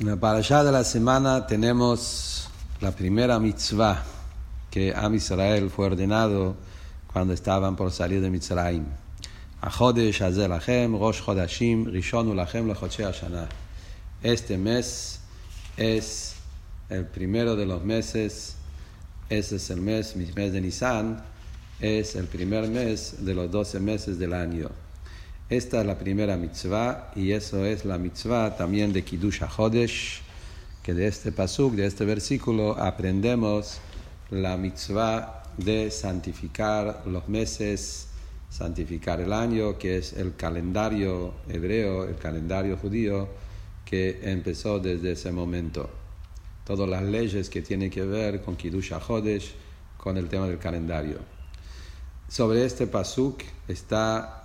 En la parashá de la semana tenemos la primera mitzvah que Am Israel fue ordenado cuando estaban por salir de Mitzrayim. Achodesh Hazel Lachem, Rosh Chodashim, Rishon Lachem Lechoche Hashanah. Este mes es el primero de los meses, ese es el mes, mi mes de Nisan, es el primer mes de los doce meses del año. Esta es la primera mitzvah y eso es la mitzvah también de Kiddush HaChodesh, que de este pasuk, de este versículo, aprendemos la mitzvah de santificar los meses, santificar el año, que es el calendario hebreo, el calendario judío, que empezó desde ese momento. Todas las leyes que tienen que ver con Kiddush HaChodesh, con el tema del calendario. Sobre este pasuk está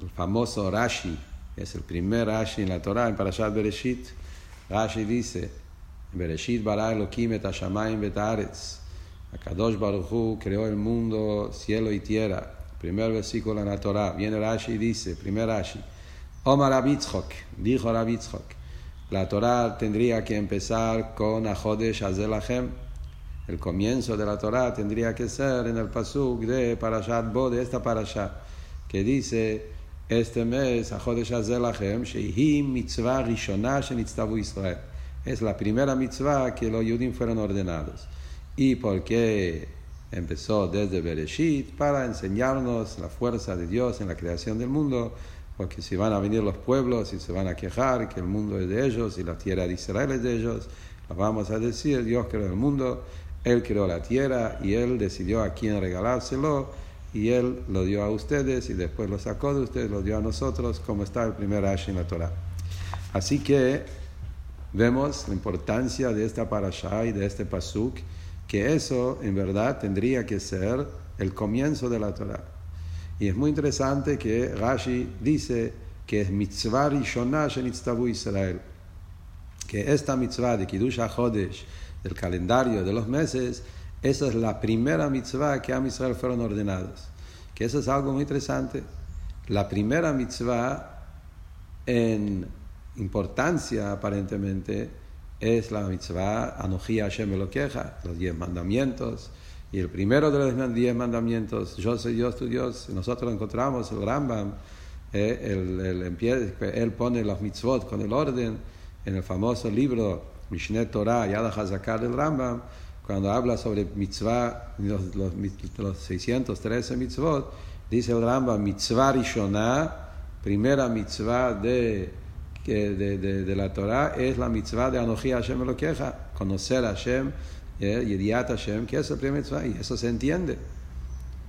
el famoso Rashi, es el primer Rashi en la Torah, en Parashat Bereshit. Rashi dice, Bereshit bara Elohim et hashamayim et haaretz. Akadosh Baruch Hu creó el mundo, cielo y tierra. Primer versículo en la Torah. Viene Rashi y dice, primer Rashi, Omar Abitzchok, dijo Abitzchok, la Torah tendría que empezar con Ajodesh Azelachem. El comienzo de la Torah tendría que ser en el pasuk de Parashat Bo, de esta Parashat, que dice, este mes, החודש הזה לכם, שהיא מצווה ראשונה שנצטוו ישראל. Es la primera mitzvah que los judíos fueron ordenados. ¿Y por qué empezó desde Bereshit? Para enseñarnos la fuerza de Dios en la creación del mundo, porque si van a venir los pueblos y se van a quejar que el mundo es de ellos y la tierra de Israel es de ellos, lo vamos a decir, Dios creó el mundo, Él creó la tierra y Él decidió a quién regalárselo y Él lo dio a ustedes y después lo sacó de ustedes, lo dio a nosotros, como está el primer Ash en la Torah. Así que vemos la importancia de esta parashá y de este pasuk, que eso en verdad tendría que ser el comienzo de la Torah. Y es muy interesante que Rashi dice que es mitzvah rishonah shenitztavu Israel, que esta mitzvah de Kiddush HaChodesh, del calendario de los meses, esa es la primera mitzvah que a Israel fueron ordenados. Que eso es algo muy interesante. La primera mitzvah en importancia aparentemente es la mitzvah Anoji Hashem Elokeja, los diez mandamientos. Y el primero de los diez mandamientos, yo soy Dios tu Dios, nosotros encontramos, el Rambam, eh, él pone los mitzvot con el orden en el famoso libro Mishneh Torah, Yad HaZakar del Rambam, cuando habla sobre mitzvah, los, los, los 613 mitzvot, dice el Rambam, mitzvah rishonah, primera mitzvah de, de, de, la Torah, es la mitzvah de Anoji Hashem Elokeja, conocer a Hashem, eh, Yediat Hashem, que es la primera mitzvah, y eso se entiende.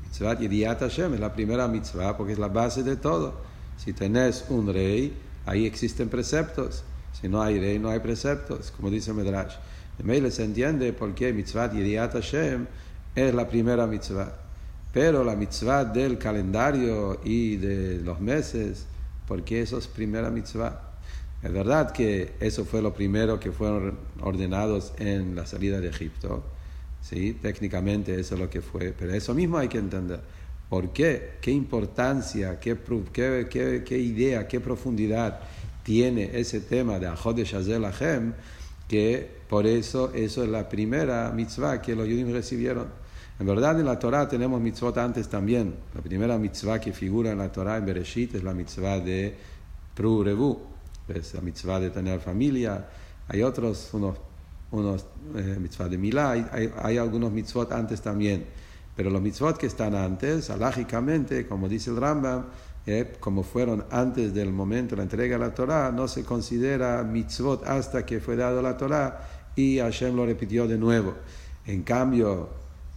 Mitzvah Yediat Hashem es la primera mitzvah porque es la base de todo. Si tenés un rey, ahí existen preceptos. Si no hay rey, no hay preceptos, como dice Medrash. De Meile se entiende por qué mitzvah Yediat Hashem es la primera mitzvah. Pero la mitzvah del calendario y de los meses, porque eso es primera mitzvah. Es verdad que eso fue lo primero que fueron ordenados en la salida de Egipto. ¿sí? Técnicamente eso es lo que fue, pero eso mismo hay que entender. ¿Por qué? ¿Qué importancia, qué, qué, qué, qué idea, qué profundidad tiene ese tema de Ajodesh Azel Hashem? Que por eso eso es la primera mitzvah que los judíos recibieron. En verdad en la Torah tenemos mitzvot antes también. La primera mitzvah que figura en la Torah en Bereshit es la mitzvah de Pru Rebu, es la mitzvah de tener familia. Hay otros, unos, unos eh, de Milá, hay, hay, algunos mitzvot antes también. Pero los mitzvot que están antes, alágicamente, como dice el Rambam, eh, como fueron antes del momento de la entrega de la Torah, no se considera mitzvot hasta que fue dado la Torah y Hashem lo repitió de nuevo. En cambio,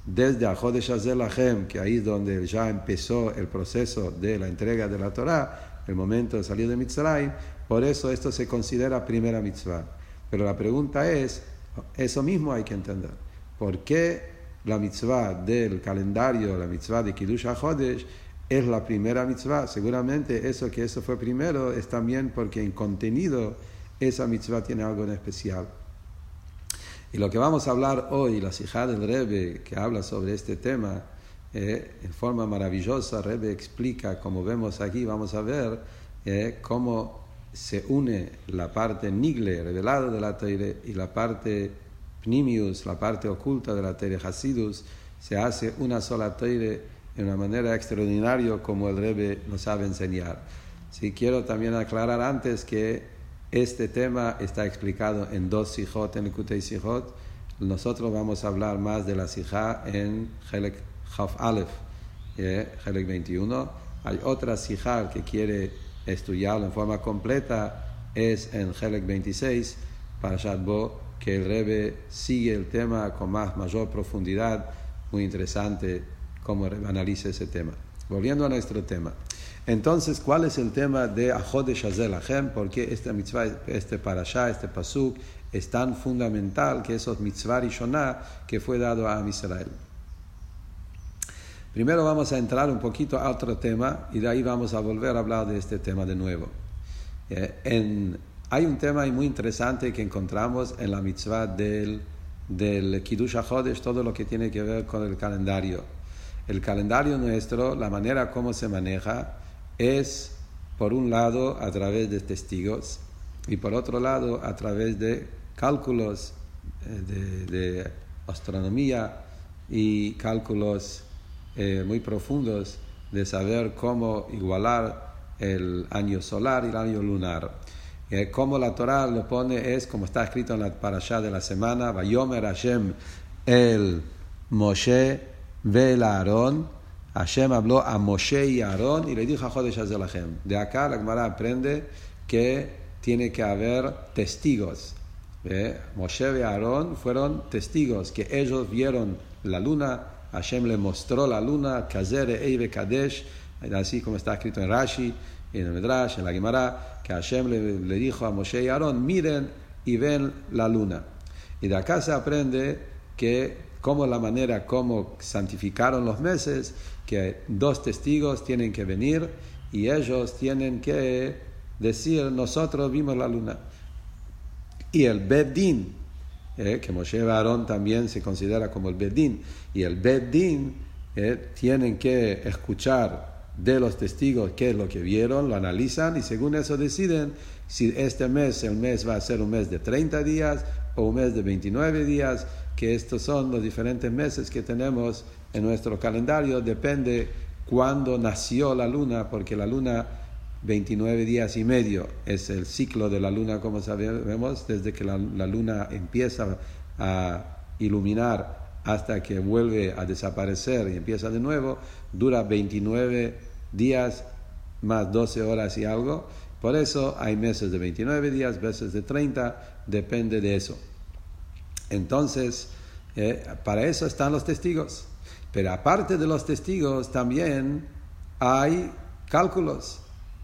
desde Ajodesh Hashem, que ahí es donde ya empezó el proceso de la entrega de la Torah, el momento de salir de Mitzrayim, por eso esto se considera primera mitzvah. Pero la pregunta es, eso mismo hay que entender. ¿Por qué la mitzvah del calendario, la mitzvah de Kiddush HaChodesh, es la primera mitzvah. Seguramente eso que eso fue primero es también porque en contenido esa mitzvah tiene algo en especial. Y lo que vamos a hablar hoy, la Sijá del Rebbe, que habla sobre este tema, eh, en forma maravillosa, Rebbe explica, como vemos aquí, vamos a ver eh, cómo se une la parte nigle, revelada de la Teire, y la parte pnimius, la parte oculta de la Teire Hasidus, se hace una sola Teire de una manera extraordinaria como el Rebbe nos sabe enseñar. Sí, quiero también aclarar antes que este tema está explicado en dos sijot, en el Sijot. Nosotros vamos a hablar más de la sijá en Helek Chaf Aleph, eh, Helek 21. Hay otra sijá que quiere estudiarlo en forma completa, es en Helek 26, para Bo, que el Rebbe sigue el tema con más mayor profundidad, muy interesante cómo analiza ese tema. Volviendo a nuestro tema. Entonces, ¿cuál es el tema de Ajode Shazel Achem? ¿Por qué este mitzvah, este parashá, este pasuk es tan fundamental que esos mitzvah Shonah que fue dado a Israel? Primero vamos a entrar un poquito a otro tema y de ahí vamos a volver a hablar de este tema de nuevo. Eh, hay un tema muy interesante que encontramos en la mitzvah del, del Kiddush HaChodesh, todo lo que tiene que ver con el calendario. El calendario nuestro, la manera como se maneja, es por un lado a través de testigos y por otro lado a través de cálculos eh, de astronomía y cálculos eh, muy profundos de saber cómo igualar el año solar y el año lunar. Eh, como la Torah lo pone es como está escrito en la parashá de la semana, Vayomer Hashem el Moshe el Aarón, Hashem habló a Moshe y a Aarón y le dijo a Jodesh Hashem. De acá la Gemara aprende que tiene que haber testigos. ¿Eh? Moshe y Aarón fueron testigos que ellos vieron la luna Hashem le mostró la luna, Kazere Eive Kadesh, así como está escrito en Rashi, en el Medrash, en la Gemara, que Hashem le, dijo a Moshe y Aarón, miren y ven la luna. Y de acá se aprende que como la manera como santificaron los meses, que dos testigos tienen que venir y ellos tienen que decir, nosotros vimos la luna. Y el Bedín, eh, que Moshe Aarón también se considera como el Bedín, y el Bedín eh, tienen que escuchar de los testigos qué es lo que vieron, lo analizan y según eso deciden si este mes, el mes va a ser un mes de 30 días o un mes de 29 días, que estos son los diferentes meses que tenemos en nuestro calendario, depende cuándo nació la luna, porque la luna 29 días y medio es el ciclo de la luna, como sabemos, desde que la, luna empieza a iluminar hasta que vuelve a desaparecer y empieza de nuevo, dura 29 días más 12 horas y algo. Por eso hay meses de 29 días, meses de 30, depende de eso. Entonces, eh, para eso están los testigos. Pero aparte de los testigos, también hay cálculos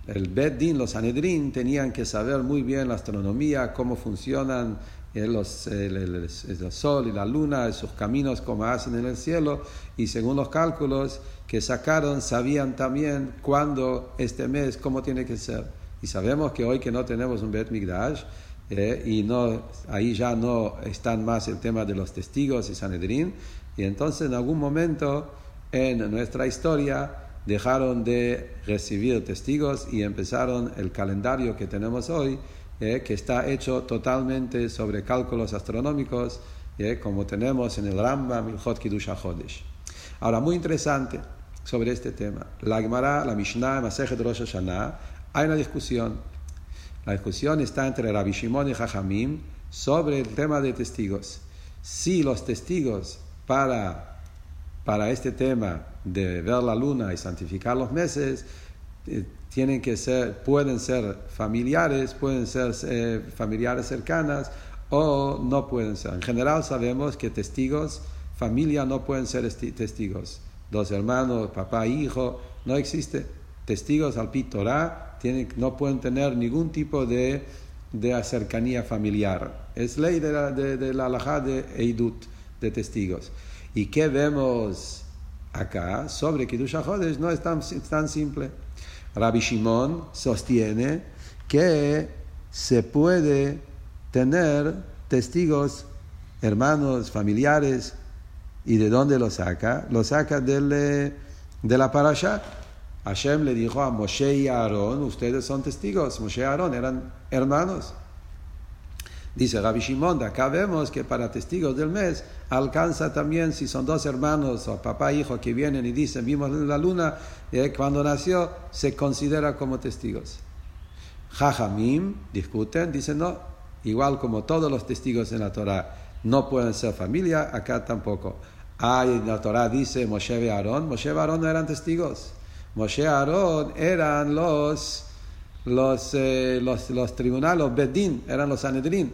el Beddin, los Sanedrin, tenían que saber muy bien la astronomía, cómo funcionan eh, el, sol y la luna, sus caminos, cómo hacen en el cielo, y según los cálculos que sacaron, sabían también cuándo este mes, cómo tiene que ser. Y sabemos que hoy que no tenemos un Bet Migdash, eh, y no, ahí ya no están más el tema de los testigos y Sanedrin, y entonces en algún momento en nuestra historia, dejaron de recibir testigos y empezaron el calendario que tenemos hoy, eh, que está hecho totalmente sobre cálculos astronómicos, eh, como tenemos en el Rambam, el Hot Kiddush HaChodesh. Ahora, muy interesante sobre este tema. La Gemara, la Mishnah, Masejet Rosh Hashanah, hay una discusión. La discusión está entre Rabbi Shimon y Jajamim sobre el tema de testigos. Si los testigos para, para este tema de ver la luna y santificar los meses, eh, tienen que ser, pueden ser familiares, pueden ser eh, familiares cercanas o no pueden ser. En general sabemos que testigos, familia no pueden ser testigos. Dos hermanos, papá, hijo, no existe. Testigos al tienen, no pueden tener ningún tipo de, de cercanía familiar. Es ley de la, de, la de Eidut, de testigos. ¿Y qué vemos? acá sobre Kiddush HaChodesh no es tan, tan simple. Rabbi Shimon sostiene que se puede tener testigos, hermanos, familiares, ¿y de dónde lo saca? Lo saca del, de la parasha. Hashem le dijo a Moshe y a Aarón, ustedes son testigos. Moshe y Aarón eran hermanos. Dice Rabbi Shimon, acá vemos que para testigos del mes alcanza también si son dos hermanos o papá e hijo que vienen y dicen, vimos la luna, eh, cuando nació, se considera como testigos. Jajamim discuten, dicen no, igual como todos los testigos en la Torah no pueden ser familia, acá tampoco. Hay, la Torah dice Moshe y Aarón, Moshe y Aarón no eran testigos. Moshe Aarón eran los, los, eh, los, los tribunales, los Bedín, eran los Sanedrín.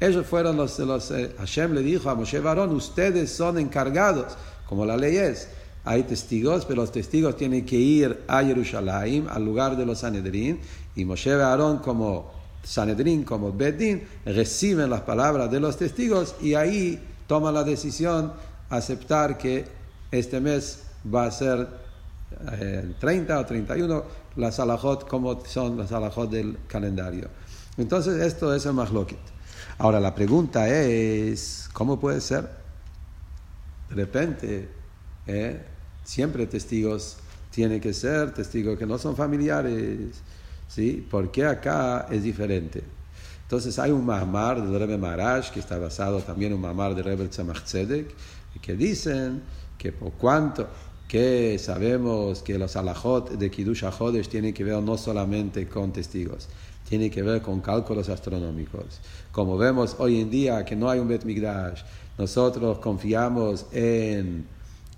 Ellos fueron los, los eh, Hashem le dijo a Moshe Barón, ustedes son encargados, como la ley es. Hay testigos, pero los testigos tienen que ir a Jerusalén, al lugar de los Sanedrín, y Moshe Barón como Sanedrín, como Bedín, reciben las palabras de los testigos y ahí toman la decisión aceptar que este mes va a ser eh, 30 o 31 las alajot como son las alajot del calendario. Entonces esto es el mahloket. Ahora la pregunta es, ¿cómo puede ser? De repente, ¿eh? siempre testigos tienen que ser testigos que no son familiares, ¿sí? ¿Por qué acá es diferente? Entonces hay un mamar del Rebbe Marash, que está basado también en un mamar del Rebbe Tzemach Tzedek, que dicen que por cuanto que sabemos que los alajot de Kiddush HaChodesh tienen que ver no solamente con testigos, tiene que ver con cálculos astronómicos. Como vemos hoy en día que no hay un Bet nosotros confiamos en,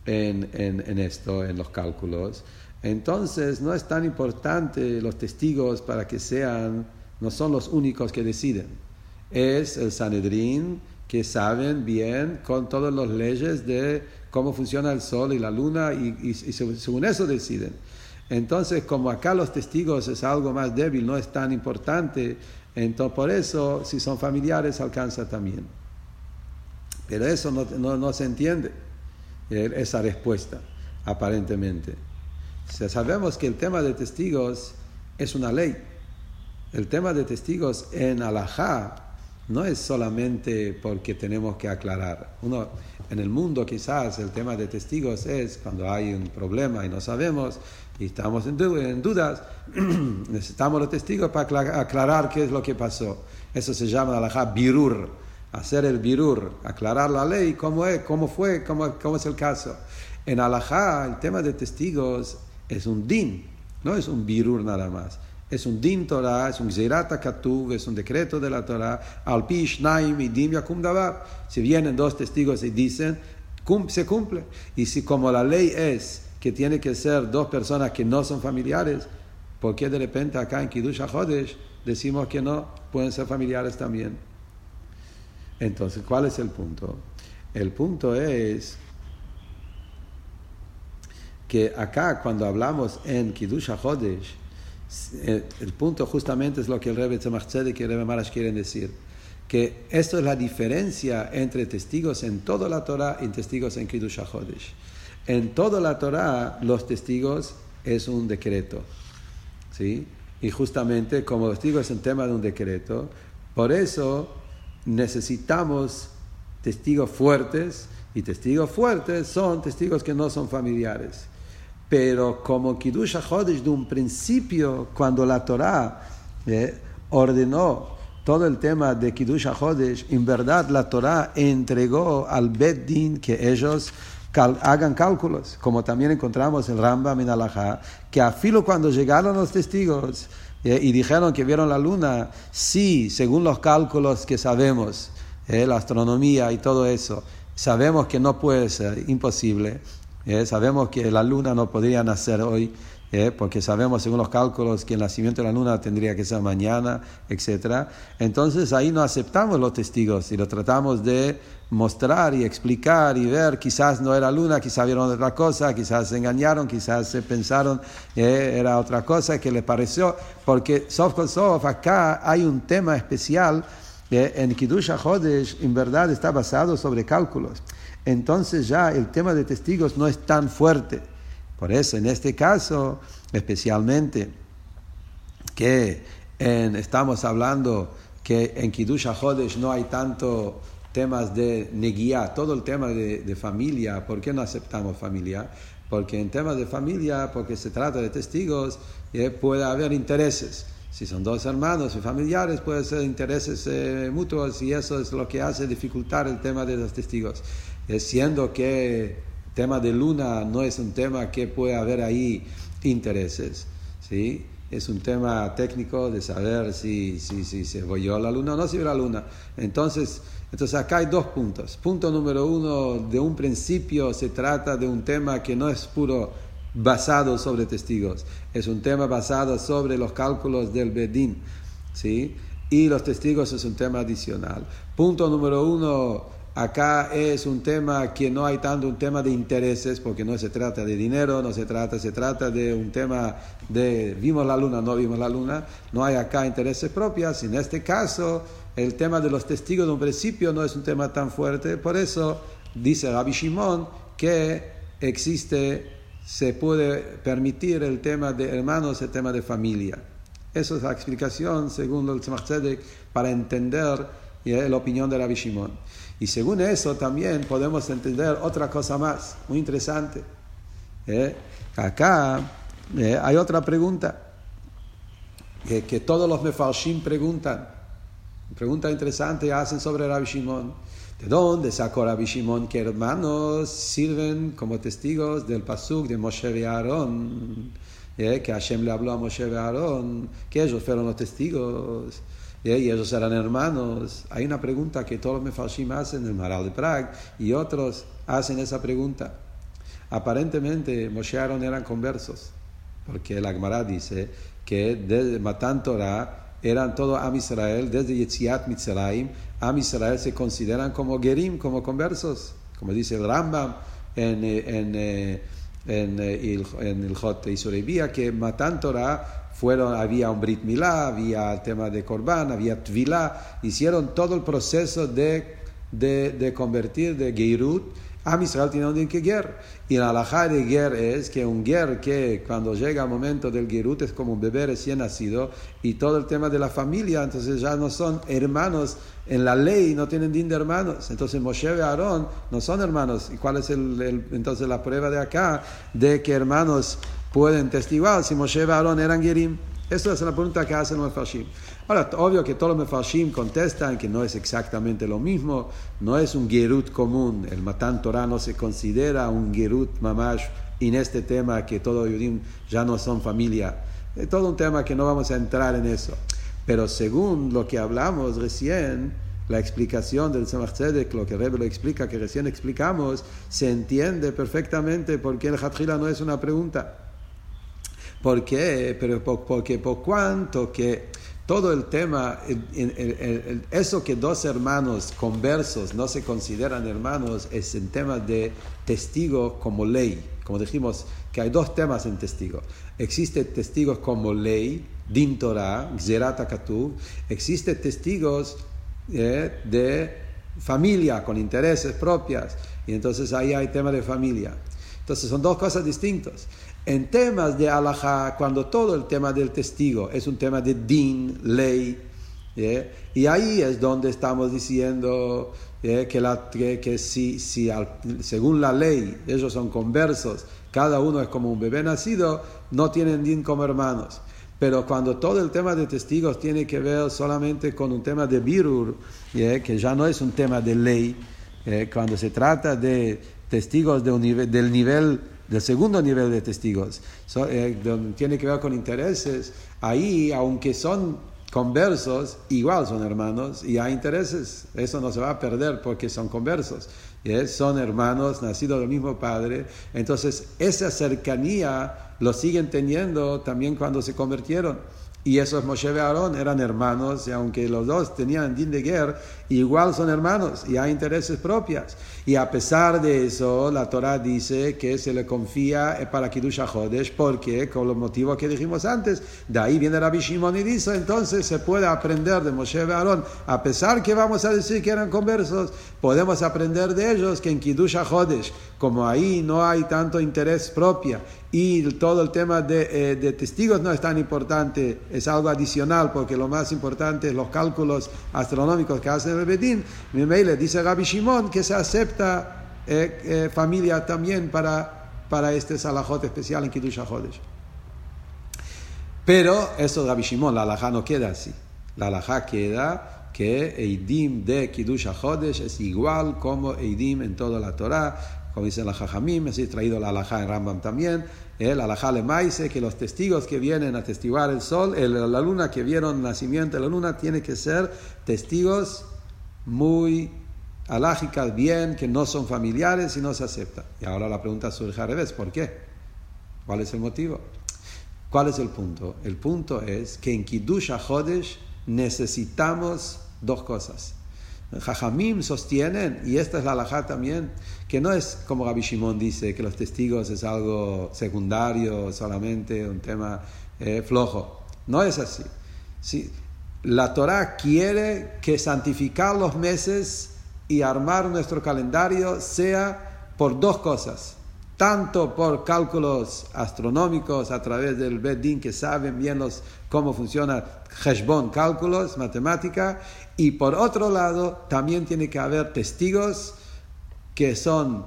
en, en, esto, en los cálculos. Entonces no es tan importante los testigos para que sean, no son los únicos que deciden. Es el Sanedrín que saben bien con todas las leyes de cómo funciona el sol y la luna y, según eso deciden. Entonces, como acá los testigos es algo más débil, no es tan importante, entonces por eso, si son familiares, alcanza también. Pero eso no, se entiende, eh, esa respuesta, aparentemente. sabemos que el tema de testigos es una ley. El tema de testigos en Alajá no es solamente porque tenemos que aclarar. Uno, en el mundo quizás el tema de testigos es cuando hay un problema y no sabemos y estamos en, dudas, necesitamos los testigos para aclarar qué es lo que pasó. Eso se llama alajá birur, hacer el birur, aclarar la ley, cómo es, cómo fue, cómo, cómo es el caso. En alajá el tema de testigos es un din, no es un birur nada más es un din Torah, es un zerata katuv, es un decreto de la Torah, al pish naim y dim yakum davar. Si vienen dos testigos y dicen, se cumple. Y si como la ley es que tiene que ser dos personas que no son familiares, ¿por qué de repente acá en Kiddush HaChodesh decimos que no? Pueden ser familiares también. Entonces, ¿cuál es el punto? El punto es que acá cuando hablamos en Kiddush HaChodesh, el punto justamente es lo que el Rebbe Tzemach Tzedek y el Rebbe Marash quieren decir, que esto es la diferencia entre testigos en toda la Torah y testigos en Kiddush HaChodesh. En toda la Torah los testigos es un decreto, ¿sí? Y justamente como testigo es un tema de un decreto, por eso necesitamos testigos fuertes y testigos fuertes son testigos que no son familiares. Pero como Kiddush HaChodesh de un principio, cuando la Torah eh, ordenó todo el tema de Kiddush HaChodesh, en verdad la Torah entregó al Beddin que ellos hagan cálculos, como también encontramos en Rambam en Alajá, que a filo cuando llegaron los testigos eh, y dijeron que vieron la luna, sí, según los cálculos que sabemos, eh, la astronomía y todo eso, sabemos que no puede ser, imposible, eh, sabemos que la luna no podría nacer hoy, eh, porque sabemos según los cálculos que el nacimiento de la luna tendría que ser mañana, etc. Entonces ahí no aceptamos los testigos y lo tratamos de mostrar y explicar y ver, quizás no era luna, quizás vieron otra cosa, quizás se engañaron, quizás se pensaron eh, era otra cosa que les pareció, porque sof sof acá hay un tema especial en Kiddush HaChodesh en verdad está basado sobre cálculos entonces ya el tema de testigos no es tan fuerte. Por eso, en este caso, especialmente, que estamos hablando que en Kiddush HaChodesh no hay tanto temas de neguía, todo el tema de, familia, ¿por qué no aceptamos familia? porque en temas de familia, porque se trata de testigos, eh, puede haber intereses. Si son dos hermanos y familiares, puede ser intereses eh, mutuos y eso es lo que hace dificultar el tema de los testigos. Siendo que tema de luna no es un tema que puede haber ahí intereses, ¿sí? es un tema técnico de saber si, si, si se voyó la luna o no se vio la luna. Entonces, entonces acá hay dos puntos. Punto número uno, de un principio se trata de un tema que no es puro basado sobre testigos, es un tema basado sobre los cálculos del Bedín, ¿sí? Y los testigos es un tema adicional. Punto número uno, Acá es un tema que no hay tanto un tema de intereses, porque no se trata de dinero, no se trata, se trata de un tema de vimos la luna, no vimos la luna, no hay acá intereses propios. En este caso, el tema de los testigos de un principio no es un tema tan fuerte, por eso dice Rabbi Shimon que existe, se puede permitir el tema de hermanos, el tema de familia. Esa es la explicación, según el Tzemach para entender la opinión de Rabbi Shimon. Y según eso también podemos entender otra cosa más, muy interesante. ¿eh? Acá eh, hay otra pregunta que, todos los mefarshim preguntan. Pregunta interesante hacen sobre Rabbi Shimon. ¿De dónde sacó Rabbi Shimon que hermanos sirven como testigos del pasuk de Moshe y Aarón? ¿Eh? Que Hashem le habló a Moshe y Aarón, que ellos fueron los testigos y ellos eran hermanos. Hay una pregunta que todos los mefashim hacen, el Maral de Prague y otros hacen esa pregunta. Aparentemente Moshe Aaron eran conversos, porque el Agmará dice que desde Matan Torah eran todo Am Israel, desde Yetziat Mitzrayim, Am Israel se consideran como Gerim, como conversos, como dice el Rambam en, en, en, el, en el Jot que Matan Torah fueron, había un Brit Milá, había tema de Corban, había Tvilá, hicieron todo el proceso de, de, de convertir de Geirut. A Israel tiene un que ger. Y la alajá de ger es que un ger que cuando llega el momento del gerut es como un bebé recién nacido y todo el tema de la familia, entonces ya no son hermanos en la ley, no tienen din de hermanos. Entonces Moshe y Aarón no son hermanos. ¿Y cuál es el, entonces la prueba de acá de que hermanos pueden testiguar si Moshe y Aarón eran Gerim. Esa es la pregunta que hacen los Mefashim. Ahora, obvio que todos los Mefashim contestan que no es exactamente lo mismo, no es un Gerut común. El Matan Torah no se considera un Gerut Mamash en este tema que todos los ya no son familia. Es todo un tema que no vamos a entrar en eso. Pero según lo que hablamos recién, la explicación del Tzemach Tzedek, lo que Rebbe lo explica, que recién explicamos, se entiende perfectamente porque el Hatjila no es una pregunta. ¿Por qué? Pero porque por cuanto que todo el tema, eso que dos hermanos conversos no se consideran hermanos, es el tema de testigo como ley. Como dijimos, que hay dos temas en testigo. Existe testigos como ley, din Torah, Gzerat Existe testigos eh, de familia, con intereses propias. Y entonces ahí hay tema de familia. Entonces son dos cosas distintas. En temas de alajá, cuando todo el tema del testigo es un tema de din, ley, y ahí es donde estamos diciendo que, la, que, si, si según la ley ellos son conversos, cada uno es como un bebé nacido, no tienen din como hermanos. Pero cuando todo el tema de testigos tiene que ver solamente con un tema de virur, que ya no es un tema de ley, cuando se trata de testigos del nivel del segundo nivel de testigos, eh, donde tiene que ver con intereses, ahí, aunque son conversos, igual son hermanos y hay intereses. Eso no se va a perder porque son conversos. Son hermanos nacidos del mismo padre. Entonces, esa cercanía lo siguen teniendo también cuando se convirtieron. Y esos Moshe y Aarón eran hermanos, y aunque los dos tenían din de guerra, igual son hermanos y hay intereses propios. Y a pesar de eso, la Torah dice que se le confía para Kiddush HaChodesh, porque, con los motivos que dijimos antes, de ahí viene Rabbi Shimon y dice, entonces se puede aprender de Moshe y Aarón, a pesar que vamos a decir que eran conversos, podemos aprender de ellos que en Kiddush HaChodesh, como ahí no hay tanto interés propio y todo el tema de, eh, de, testigos no es tan importante, es algo adicional, porque lo más importante es los cálculos astronómicos que hace el Bedín. le dice Rabbi Shimon que se acepta eh, eh, familia también para, para este salajot especial en Kiddush HaJodesh. Pero eso Rabbi Shimon, la alajá no queda así. La alajá queda que Eidim de Kiddush HaJodesh es igual como Eidim en toda la Torah, como dice la Jajamim, así traído la alajá en Rambam también, el alajá le maise, que los testigos que vienen a testiguar el sol, la luna que vieron nacimiento de la luna, tiene que ser testigos muy alágicas, bien, que no son familiares y no se acepta. Y ahora la pregunta surge al revés, ¿por qué? ¿Cuál es el motivo? ¿Cuál es el punto? El punto es que en Kiddush HaJodesh necesitamos dos cosas. Jajamim sostienen, y esta es la alajá también, que no es como Gabi Shimon dice, que los testigos es algo secundario, solamente un tema eh, flojo. No es así. Sí, la Torah quiere que santificar los meses y armar nuestro calendario sea por dos cosas. Tanto por cálculos astronómicos a través del Bedín que saben bien los, cómo funciona Heshbon, cálculos, matemática, y por otro lado también tiene que haber testigos que son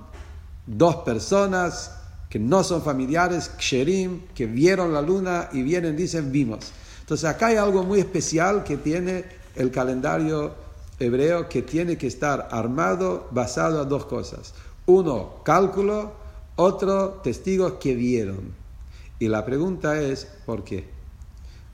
dos personas que no son familiares, ksherim, que vieron la luna y vienen, dicen, vimos. Entonces acá hay algo muy especial que tiene el calendario hebreo que tiene que estar armado basado en dos cosas. Uno, cálculo, otro, testigos que vieron. Y la pregunta es, ¿por qué?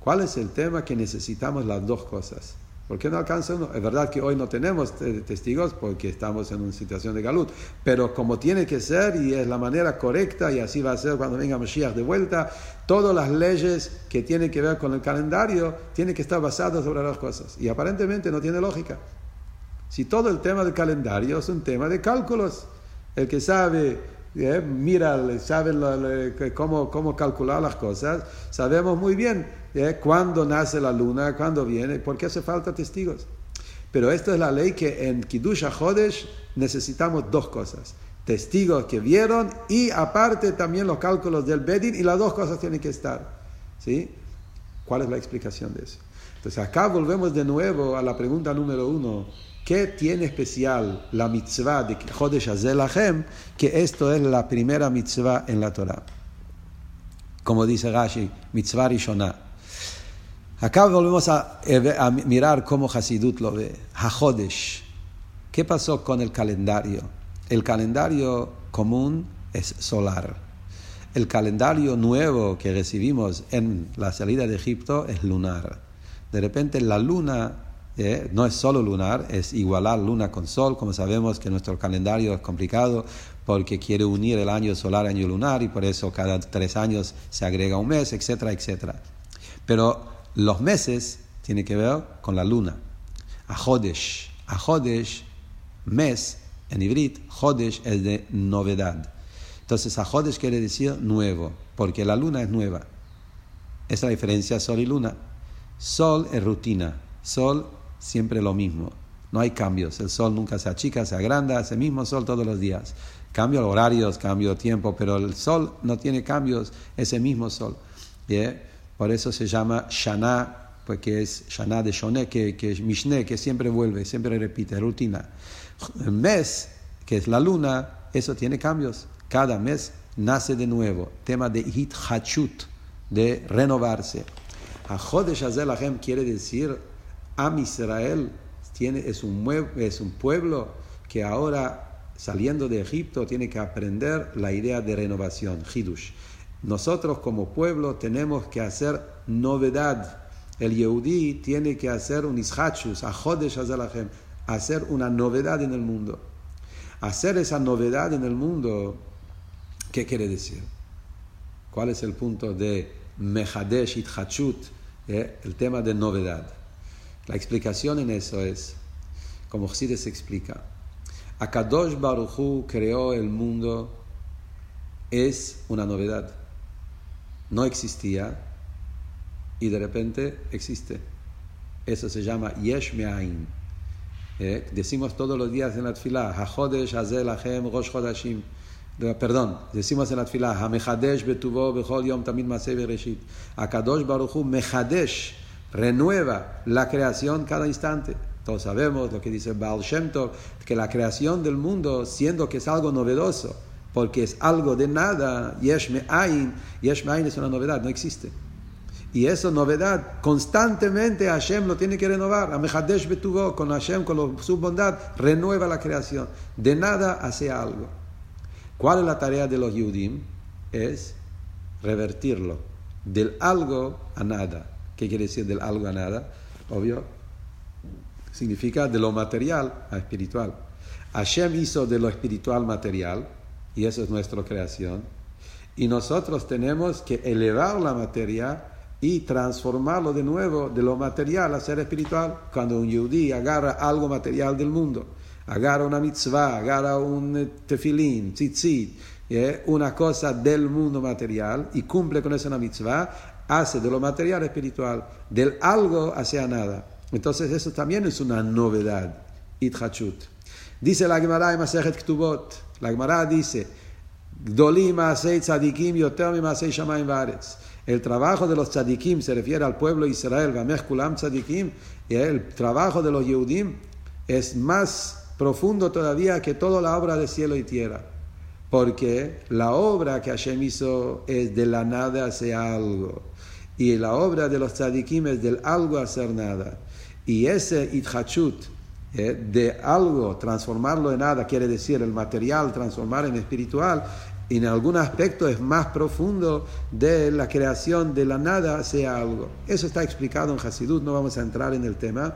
¿Cuál es el tema que necesitamos las dos cosas? ¿Por qué no alcanza uno? Es verdad que hoy no tenemos testigos porque estamos en una situación de galut, pero como tiene que ser y es la manera correcta y así va a ser cuando venga Mashiach de vuelta, todas las leyes que tienen que ver con el calendario tienen que estar basadas sobre las cosas. Y aparentemente no tiene lógica. Si todo el tema del calendario es un tema de cálculos, el que sabe ¿eh? mira, sabe cómo, cómo calcular las cosas, sabemos muy bien ¿eh? cuándo nace la luna, cuándo viene, porque hace falta testigos. Pero esta es la ley que en Kiddush HaJodesh necesitamos dos cosas. Testigos que vieron y aparte también los cálculos del Bedin y las dos cosas tienen que estar. ¿Sí? ¿Cuál es la explicación de eso? Entonces acá volvemos de nuevo a la pregunta número uno. ¿Qué tiene especial la mitzvah de Chodesh Azelachem? Que esto es la primera mitzvah en la Torah. Como dice Rashi, mitzvah rishona. Acá volvemos a, mirar cómo Hasidut lo ve. HaChodesh. ¿Qué pasó con el calendario? El calendario común es solar. El calendario nuevo que recibimos en la salida de Egipto es lunar. De repente la luna ¿eh? no es solo lunar, es igualar luna con sol, como sabemos que nuestro calendario es complicado porque quiere unir el año solar año lunar y por eso cada tres años se agrega un mes, etcétera, etcétera. Pero los meses tienen que ver con la luna. A Jodesh, a Jodesh, mes en hibrid, Jodesh es de novedad. Entonces a Jodesh quiere decir nuevo, porque la luna es nueva. Esa es la diferencia sol y luna. Sol es rutina, sol siempre lo mismo. No hay cambios. El sol nunca se achica, se agranda, es el mismo sol todos los días. Cambio horarios, cambio tiempo, pero el sol no tiene cambios, es el mismo sol. Por eso se llama Shana, porque es Shana de Shone, que, que es Mishne, que siempre vuelve, siempre repite, rutina. El mes, que es la luna, eso tiene cambios. Cada mes nace de nuevo. Tema de Hit Hachut, de renovarse. A Jodesh quiere decir Am Israel es, un, pueblo que ahora, saliendo de Egipto, tiene que aprender la idea de renovación, Hidush. Nosotros como pueblo tenemos que hacer novedad. El Yehudi tiene que hacer un ishachus, ajodesh azalachem, hacer una novedad en el mundo. Hacer esa novedad en el mundo, ¿qué quiere decir? ¿Cuál es el punto de mehadesh itchachut? Eh? El tema de novedad. La explicación en eso es, como se explica, Akadosh Baruchu creó el mundo, es una novedad. No existía y de repente existe. Eso se llama Yesh Me'ain. Eh, decimos todos los días en la tefilá, HaChodesh Hazel Lachem Rosh Chodashim. Perdón, decimos en la tefilá, HaMechadesh Betuvo Bechol Yom Tamid Maseh Bereshit. Akadosh Baruchu Mechadesh renueva la creación cada instante. Todos sabemos lo que dice Baal Shem Tov, que la creación del mundo, siendo que es algo novedoso, porque es algo de nada, Yesh Me'ain, Yesh Me'ain es una novedad, no existe. Y esa novedad, constantemente Hashem lo tiene que renovar. Amehadesh Betuvo, con Hashem, con su bondad, renueva la creación. De nada hace algo. ¿Cuál es la tarea de los Yudim? Es revertirlo. Del algo a nada. ¿Qué quiere decir del algo a nada? Obvio. Significa de lo material a espiritual. Hashem hizo de lo espiritual material, y eso es nuestra creación. Y nosotros tenemos que elevar la materia y transformarlo de nuevo de lo material a ser espiritual. Cuando un yudí agarra algo material del mundo, agarra una mitzvah, agarra un tefilín, tzitzit, ¿eh? Una cosa del mundo material y cumple con esa mitzvah, hace de lo material espiritual, del algo hacia nada. Entonces eso también es una novedad, itchachut. Dice la Gemara en Masechet Ktubot, la Gemara dice. El trabajo de los tzadikim se refiere al pueblo de Israel, Kulam y el trabajo de los Yehudim es más profundo todavía que toda la obra de cielo y tierra. Porque la obra que Hashem hizo es de la nada hacer algo. Y la obra de los tzadikim es del algo hacer nada. Y ese itchachut, eh, de algo, transformarlo en nada, quiere decir el material, transformar en espiritual, en algún aspecto es más profundo de la creación de la nada sea algo. Eso está explicado en Hasidut, no vamos a entrar en el tema,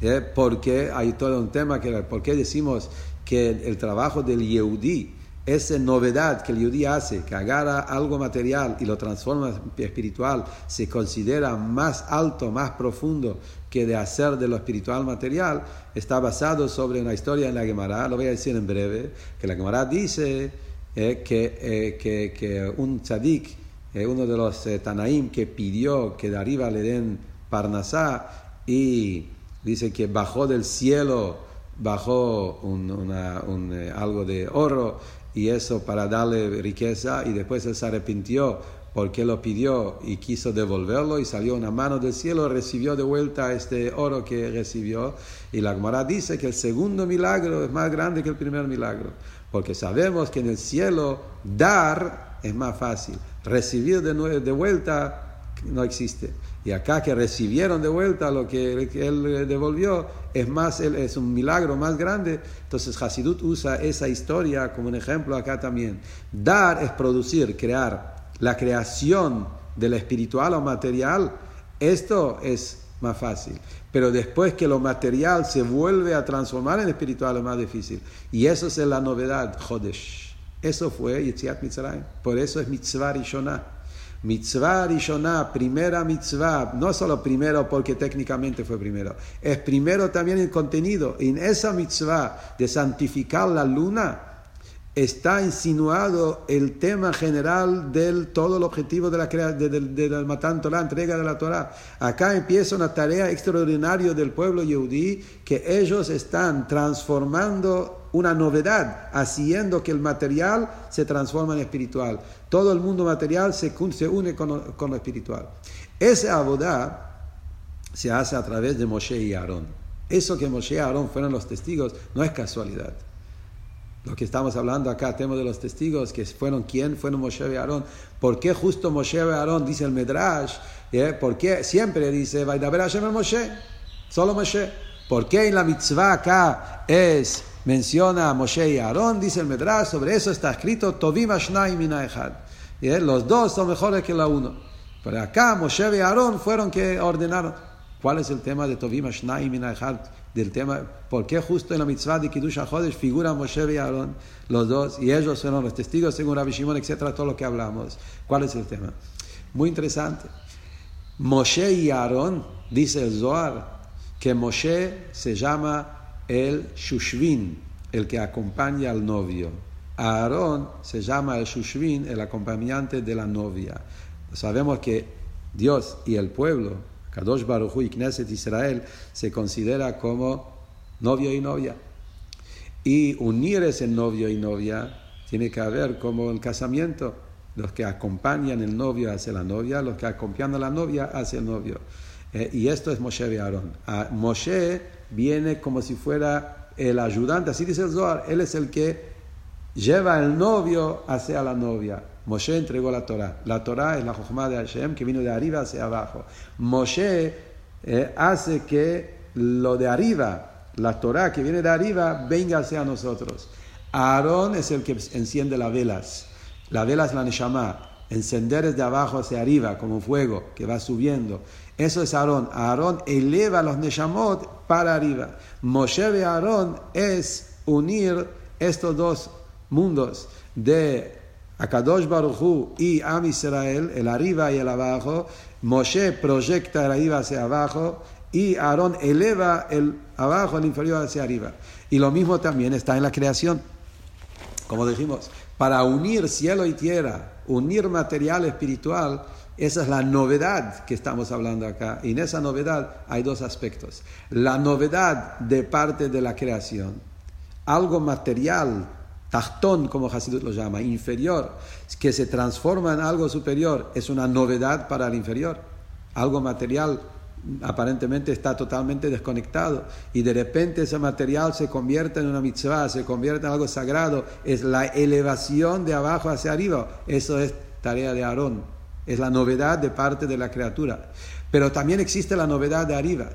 ¿eh? porque hay todo un tema que, ¿por qué decimos que el trabajo del Yehudi, esa novedad que el Yehudi hace, que agarra algo material y lo transforma espiritual, se considera más alto, más profundo que de hacer de lo espiritual material, está basado sobre una historia en la Gemara, lo voy a decir en breve, que la Gemara dice eh, que, eh, que, que, un tzadik, eh, uno de los Tanaim que pidió que de arriba le den Parnasá y dice que bajó del cielo, bajó un, algo de oro y eso para darle riqueza y después él se arrepintió porque lo pidió y quiso devolverlo y salió una mano del cielo, recibió de vuelta este oro que recibió. Y la Gemara dice que el segundo milagro es más grande que el primer milagro, porque sabemos que en el cielo dar es más fácil, recibir de, de vuelta no existe. Y acá que recibieron de vuelta lo que, él devolvió es más es un milagro más grande. Entonces Hasidut usa esa historia como un ejemplo acá también. Dar es producir, crear la creación de lo espiritual o material, esto es más fácil. Pero después que lo material se vuelve a transformar en espiritual es más difícil. Y eso es la novedad, Jodesh. Eso fue Yitziat Mitzrayim. Por eso es Mitzvah Rishonah. Mitzvah Rishonah, primera mitzvah, no solo primero porque técnicamente fue primero, es primero también el contenido. En esa mitzvah de santificar la luna, está insinuado el tema general del todo el objetivo de la, de, de, de la entrega de la Torah. Acá empieza una tarea extraordinaria del pueblo yehudí que ellos están transformando una novedad, haciendo que el material se transforme en espiritual. Todo el mundo material se, se une con, con, lo espiritual. Ese abodá se hace a través de Moshe y Aarón. Eso que Moshe y Aarón fueron los testigos no es casualidad. Lo que estamos hablando acá, tema de los testigos, que fueron quién, fueron Moshe y Aarón. ¿Por qué justo Moshe y Aarón, dice el Medrash? ¿Eh? ¿Por qué siempre dice, Vaidaber Hashem Moshe? Solo Moshe. ¿Por qué en la mitzvah acá es, menciona Moshe y Aarón? Dice el Medrash, sobre eso está escrito, Tovim Ashnai Minaechad. ¿Eh? Los dos son mejores que la uno. Pero acá Moshe y Aarón fueron que ordenaron. ¿Cuál es el tema de Tovim Ashnai Minaechad? Del tema, ¿por qué justo en la mitzvah de Kiddush HaChodesh figura Moshe y Aarón, los dos, y ellos fueron los testigos según Rabbi Shimon, etcétera, todo lo que hablamos? ¿Cuál es el tema? Muy interesante. Moshe y Aarón, dice el Zohar, que Moshe se llama el Shushvin, el que acompaña al novio. Aarón se llama el Shushvin, el acompañante de la novia. Sabemos que Dios y el pueblo Kadosh Baruj y Knesset Israel se considera como novio y novia. Y unir ese novio y novia tiene que haber como el casamiento. Los que acompañan el novio hacia la novia, los que acompañan a la novia hacia el novio. Eh, y esto es Moshe y Aarón. Ah, Moshe viene como si fuera el ayudante, así dice el Zohar. Él es el que lleva el novio hacia la novia. Moshe entregó la Torah. La Torah es la Jochma de Hashem que vino de arriba hacia abajo. Moshe eh, hace que lo de arriba, la Torah que viene de arriba, venga hacia nosotros. Aarón es el que enciende las velas. La vela es la Neshama. Encender es de abajo hacia arriba, como fuego que va subiendo. Eso es Aarón. Aarón eleva los Neshamot para arriba. Moshe de Aarón es unir estos dos mundos de Akadosh Baruchu y Am Israel, el arriba y el abajo. Moshe proyecta el arriba hacia abajo y Aarón eleva el abajo, el inferior hacia arriba. Y lo mismo también está en la creación. Como dijimos, para unir cielo y tierra, unir material espiritual, esa es la novedad que estamos hablando acá. Y en esa novedad hay dos aspectos. La novedad de parte de la creación, algo material, tachtón, como Hasidut lo llama, inferior, que se transforma en algo superior, es una novedad para el inferior. Algo material aparentemente está totalmente desconectado y de repente ese material se convierte en una mitzvah, se convierte en algo sagrado, es la elevación de abajo hacia arriba, eso es tarea de Aarón, es la novedad de parte de la criatura. Pero también existe la novedad de arriba.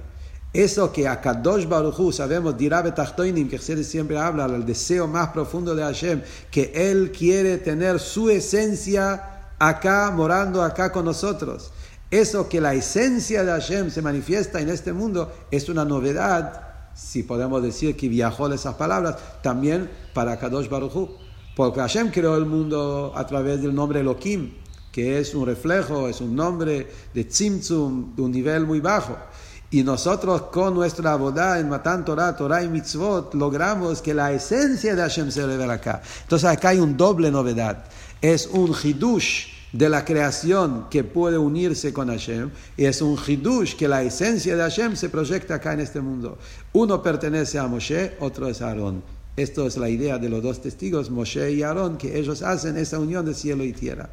Eso que a Kadosh Baruchu sabemos, dirá Betachtoinim, que siempre habla, el deseo más profundo de Hashem, que Él quiere tener su esencia acá, morando acá con nosotros. Eso que la esencia de Hashem se manifiesta en este mundo es una novedad, si podemos decir que viajó de esas palabras, también para Kadosh Baruch Porque Hashem creó el mundo a través del nombre Elohim, que es un reflejo, es un nombre de Tzimtzum, de un nivel muy bajo. Y nosotros con nuestra boda en Matan Torah, Torah y Mitzvot, logramos que la esencia de Hashem se revela acá. Entonces acá hay un doble novedad. Es un hidush de la creación que puede unirse con Hashem, y es un hidush que la esencia de Hashem se proyecta acá en este mundo. Uno pertenece a Moshe, otro es Aarón. Esto es la idea de los dos testigos, Moshe y Aarón, que ellos hacen esa unión de cielo y tierra.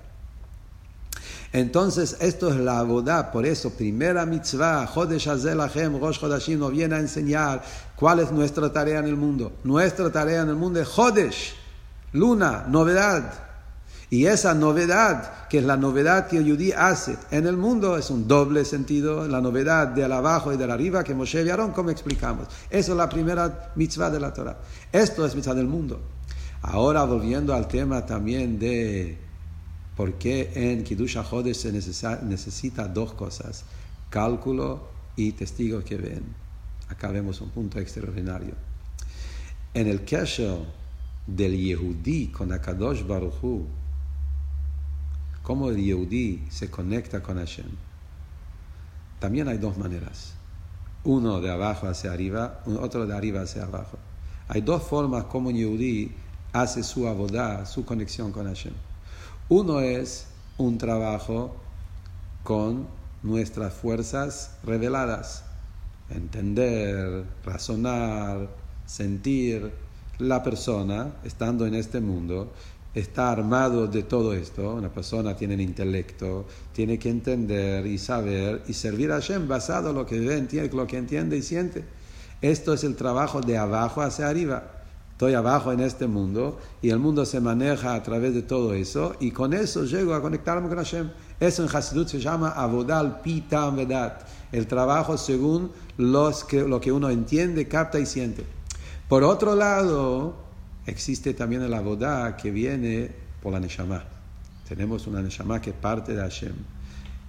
Entonces, esto es la boda, por eso, primera mitzvah, Jodesh Azelachem, Rosh Chodashim, nos viene a enseñar cuál es nuestra tarea en el mundo. Nuestra tarea en el mundo es Jodesh, luna, novedad. Y esa novedad, que es la novedad que Yudí hace en el mundo, es un doble sentido, la novedad del abajo y del arriba que Moshe y Aarón, como explicamos. Esa es la primera mitzvah de la Torah. Esto es mitzvah del mundo. Ahora volviendo al tema también de por qué en Kiddush HaChodesh se necesita, dos cosas, cálculo y testigos que ven. Acá vemos un punto extraordinario. En el caso del Yehudí con Akadosh Baruch Hu, cómo el Yehudi se conecta con Hashem. También hay dos maneras. Uno de abajo hacia arriba, otro de arriba hacia abajo. Hay dos formas como un Yehudi hace su abodá, su conexión con Hashem. Uno es un trabajo con nuestras fuerzas reveladas. Entender, razonar, sentir. La persona, estando en este mundo, está armado de todo esto, una persona tiene intelecto, tiene que entender y saber y servir a Hashem basado en lo que lo que entiende y siente. Esto es el trabajo de abajo hacia arriba. Estoy abajo en este mundo y el mundo se maneja a través de todo eso y con eso llego a conectarme con Hashem. Eso en Hasidut se llama Avodal Pitam Vedat, el trabajo según los que, lo que uno entiende, capta y siente. Por otro lado, existe también el abodá que viene por la Neshama. Tenemos una Neshama que parte de Hashem.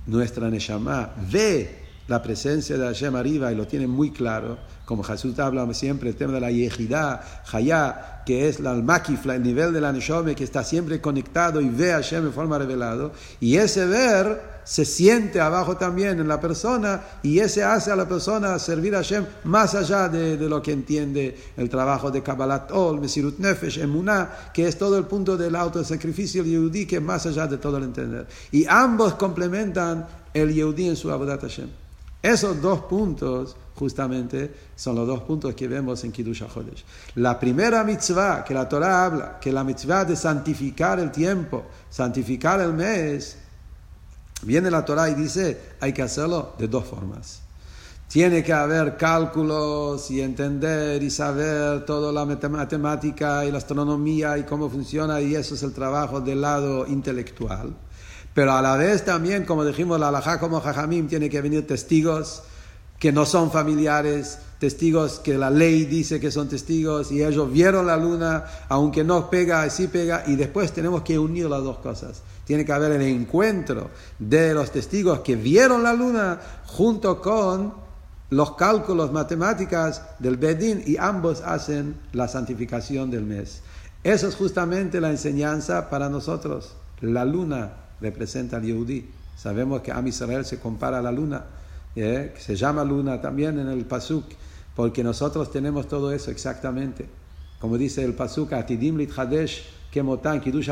Nuestra Neshama ve la presencia de Hashem arriba y lo tiene muy claro, como Jesús habla siempre, el tema de la Yehidá, Hayá, que es la Makif, el nivel de la Neshome, que está siempre conectado y ve a Hashem en forma revelada. Y ese ver se siente abajo también en la persona y ese hace a la persona servir a Hashem más allá de, lo que entiende el trabajo de Kabbalat Ol, Mesirut Nefesh, Emuná, que es todo el punto del autosacrificio yehudí, que es más allá de todo el entender. Y ambos complementan el yehudí en su Abodat Hashem. Esos dos puntos justamente son los dos puntos que vemos en Kiddush HaChodesh. La primera mitzvah que la Torah habla, que la mitzvah de santificar el tiempo, santificar el mes, Viene la Torah y dice, hay que hacerlo de dos formas. tiene que haber cálculos y entender y saber toda la matemática y la astronomía y cómo funciona y eso es el trabajo del lado intelectual. Pero a la vez también, como dijimos, la alajá como jajamim tiene que venir testigos que no son familiares, testigos que la ley dice que son testigos y ellos vieron la luna, aunque no pega, sí pega, y después tenemos que unir las dos cosas. Tiene que haber el encuentro de los testigos que vieron la luna junto con los cálculos matemáticas del Bedín y ambos hacen la santificación del mes. Eso es justamente la enseñanza para nosotros. La luna representa al Yehudi. Sabemos que Am Israel se compara a la luna, ¿eh? se llama luna también en el Pasuk, porque nosotros tenemos todo eso exactamente. Como dice el Pasuk, Atidim Hadesh, que Motan, Kiddush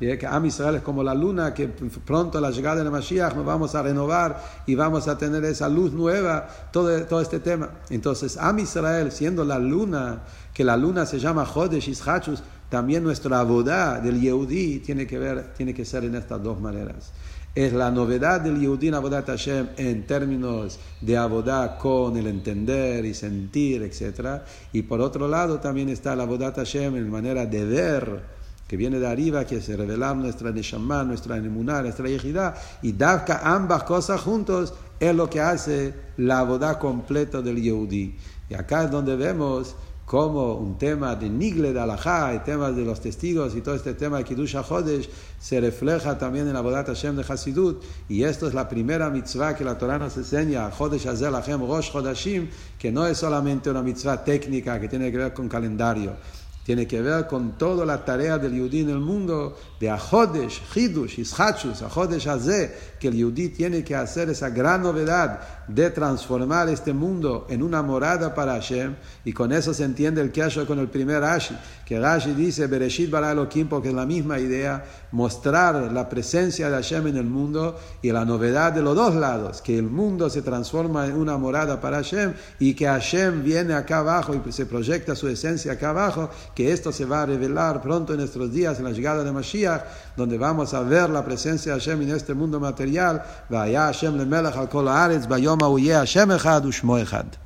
que Am Israel es como la luna, que pronto a la llegada de Mashiach nos vamos a renovar y vamos a tener esa luz nueva, todo, todo este tema. Entonces, Am Israel, siendo la luna, que la luna se llama Jodesh Ishachus, también nuestra abodá del Yehudi tiene que, ver, tiene que ser en estas dos maneras. Es la novedad del Yehudi en Abodat Hashem en términos de abodá con el entender y sentir, etc. Y por otro lado también está la Abodat Hashem en manera de ver que viene de arriba, que se revelar nuestra Neshama, nuestra Nemuná, nuestra Yehidá, y Davka, ambas cosas juntos, es lo que hace la boda completa del Yehudi. Y acá es donde vemos como un tema de Nigle de Alajá, y temas de los testigos y todo este tema de Kiddush HaChodesh se refleja también en la Bodat Hashem de Hasidut, y esto es la primera mitzvah que la Torah nos enseña, Chodesh Azel Hashem Rosh Chodashim, que no es solamente una mitzvah técnica que tiene que ver con calendario, tiene que ver con toda la tarea del Yudí en el mundo, de Ajodesh, Hidush, Ishachus, Ajodesh Azeh, que el Yudí tiene que hacer esa gran novedad de transformar este mundo en una morada para Hashem, y con eso se entiende el Kesho con el primer Rashi, que Rashi dice, Bereshit bara Elohim, porque es la misma idea, mostrar la presencia de Hashem en el mundo y la novedad de los dos lados, que el mundo se transforma en una morada para Hashem y que Hashem viene acá abajo y se proyecta su esencia acá abajo, que esto se va a revelar pronto en nuestros días, en la llegada de Mashiach, donde vamos a ver la presencia de Hashem en este mundo material. Vaya Hashem le melech al kol haaretz, bayom Hashem echad ushmo echad.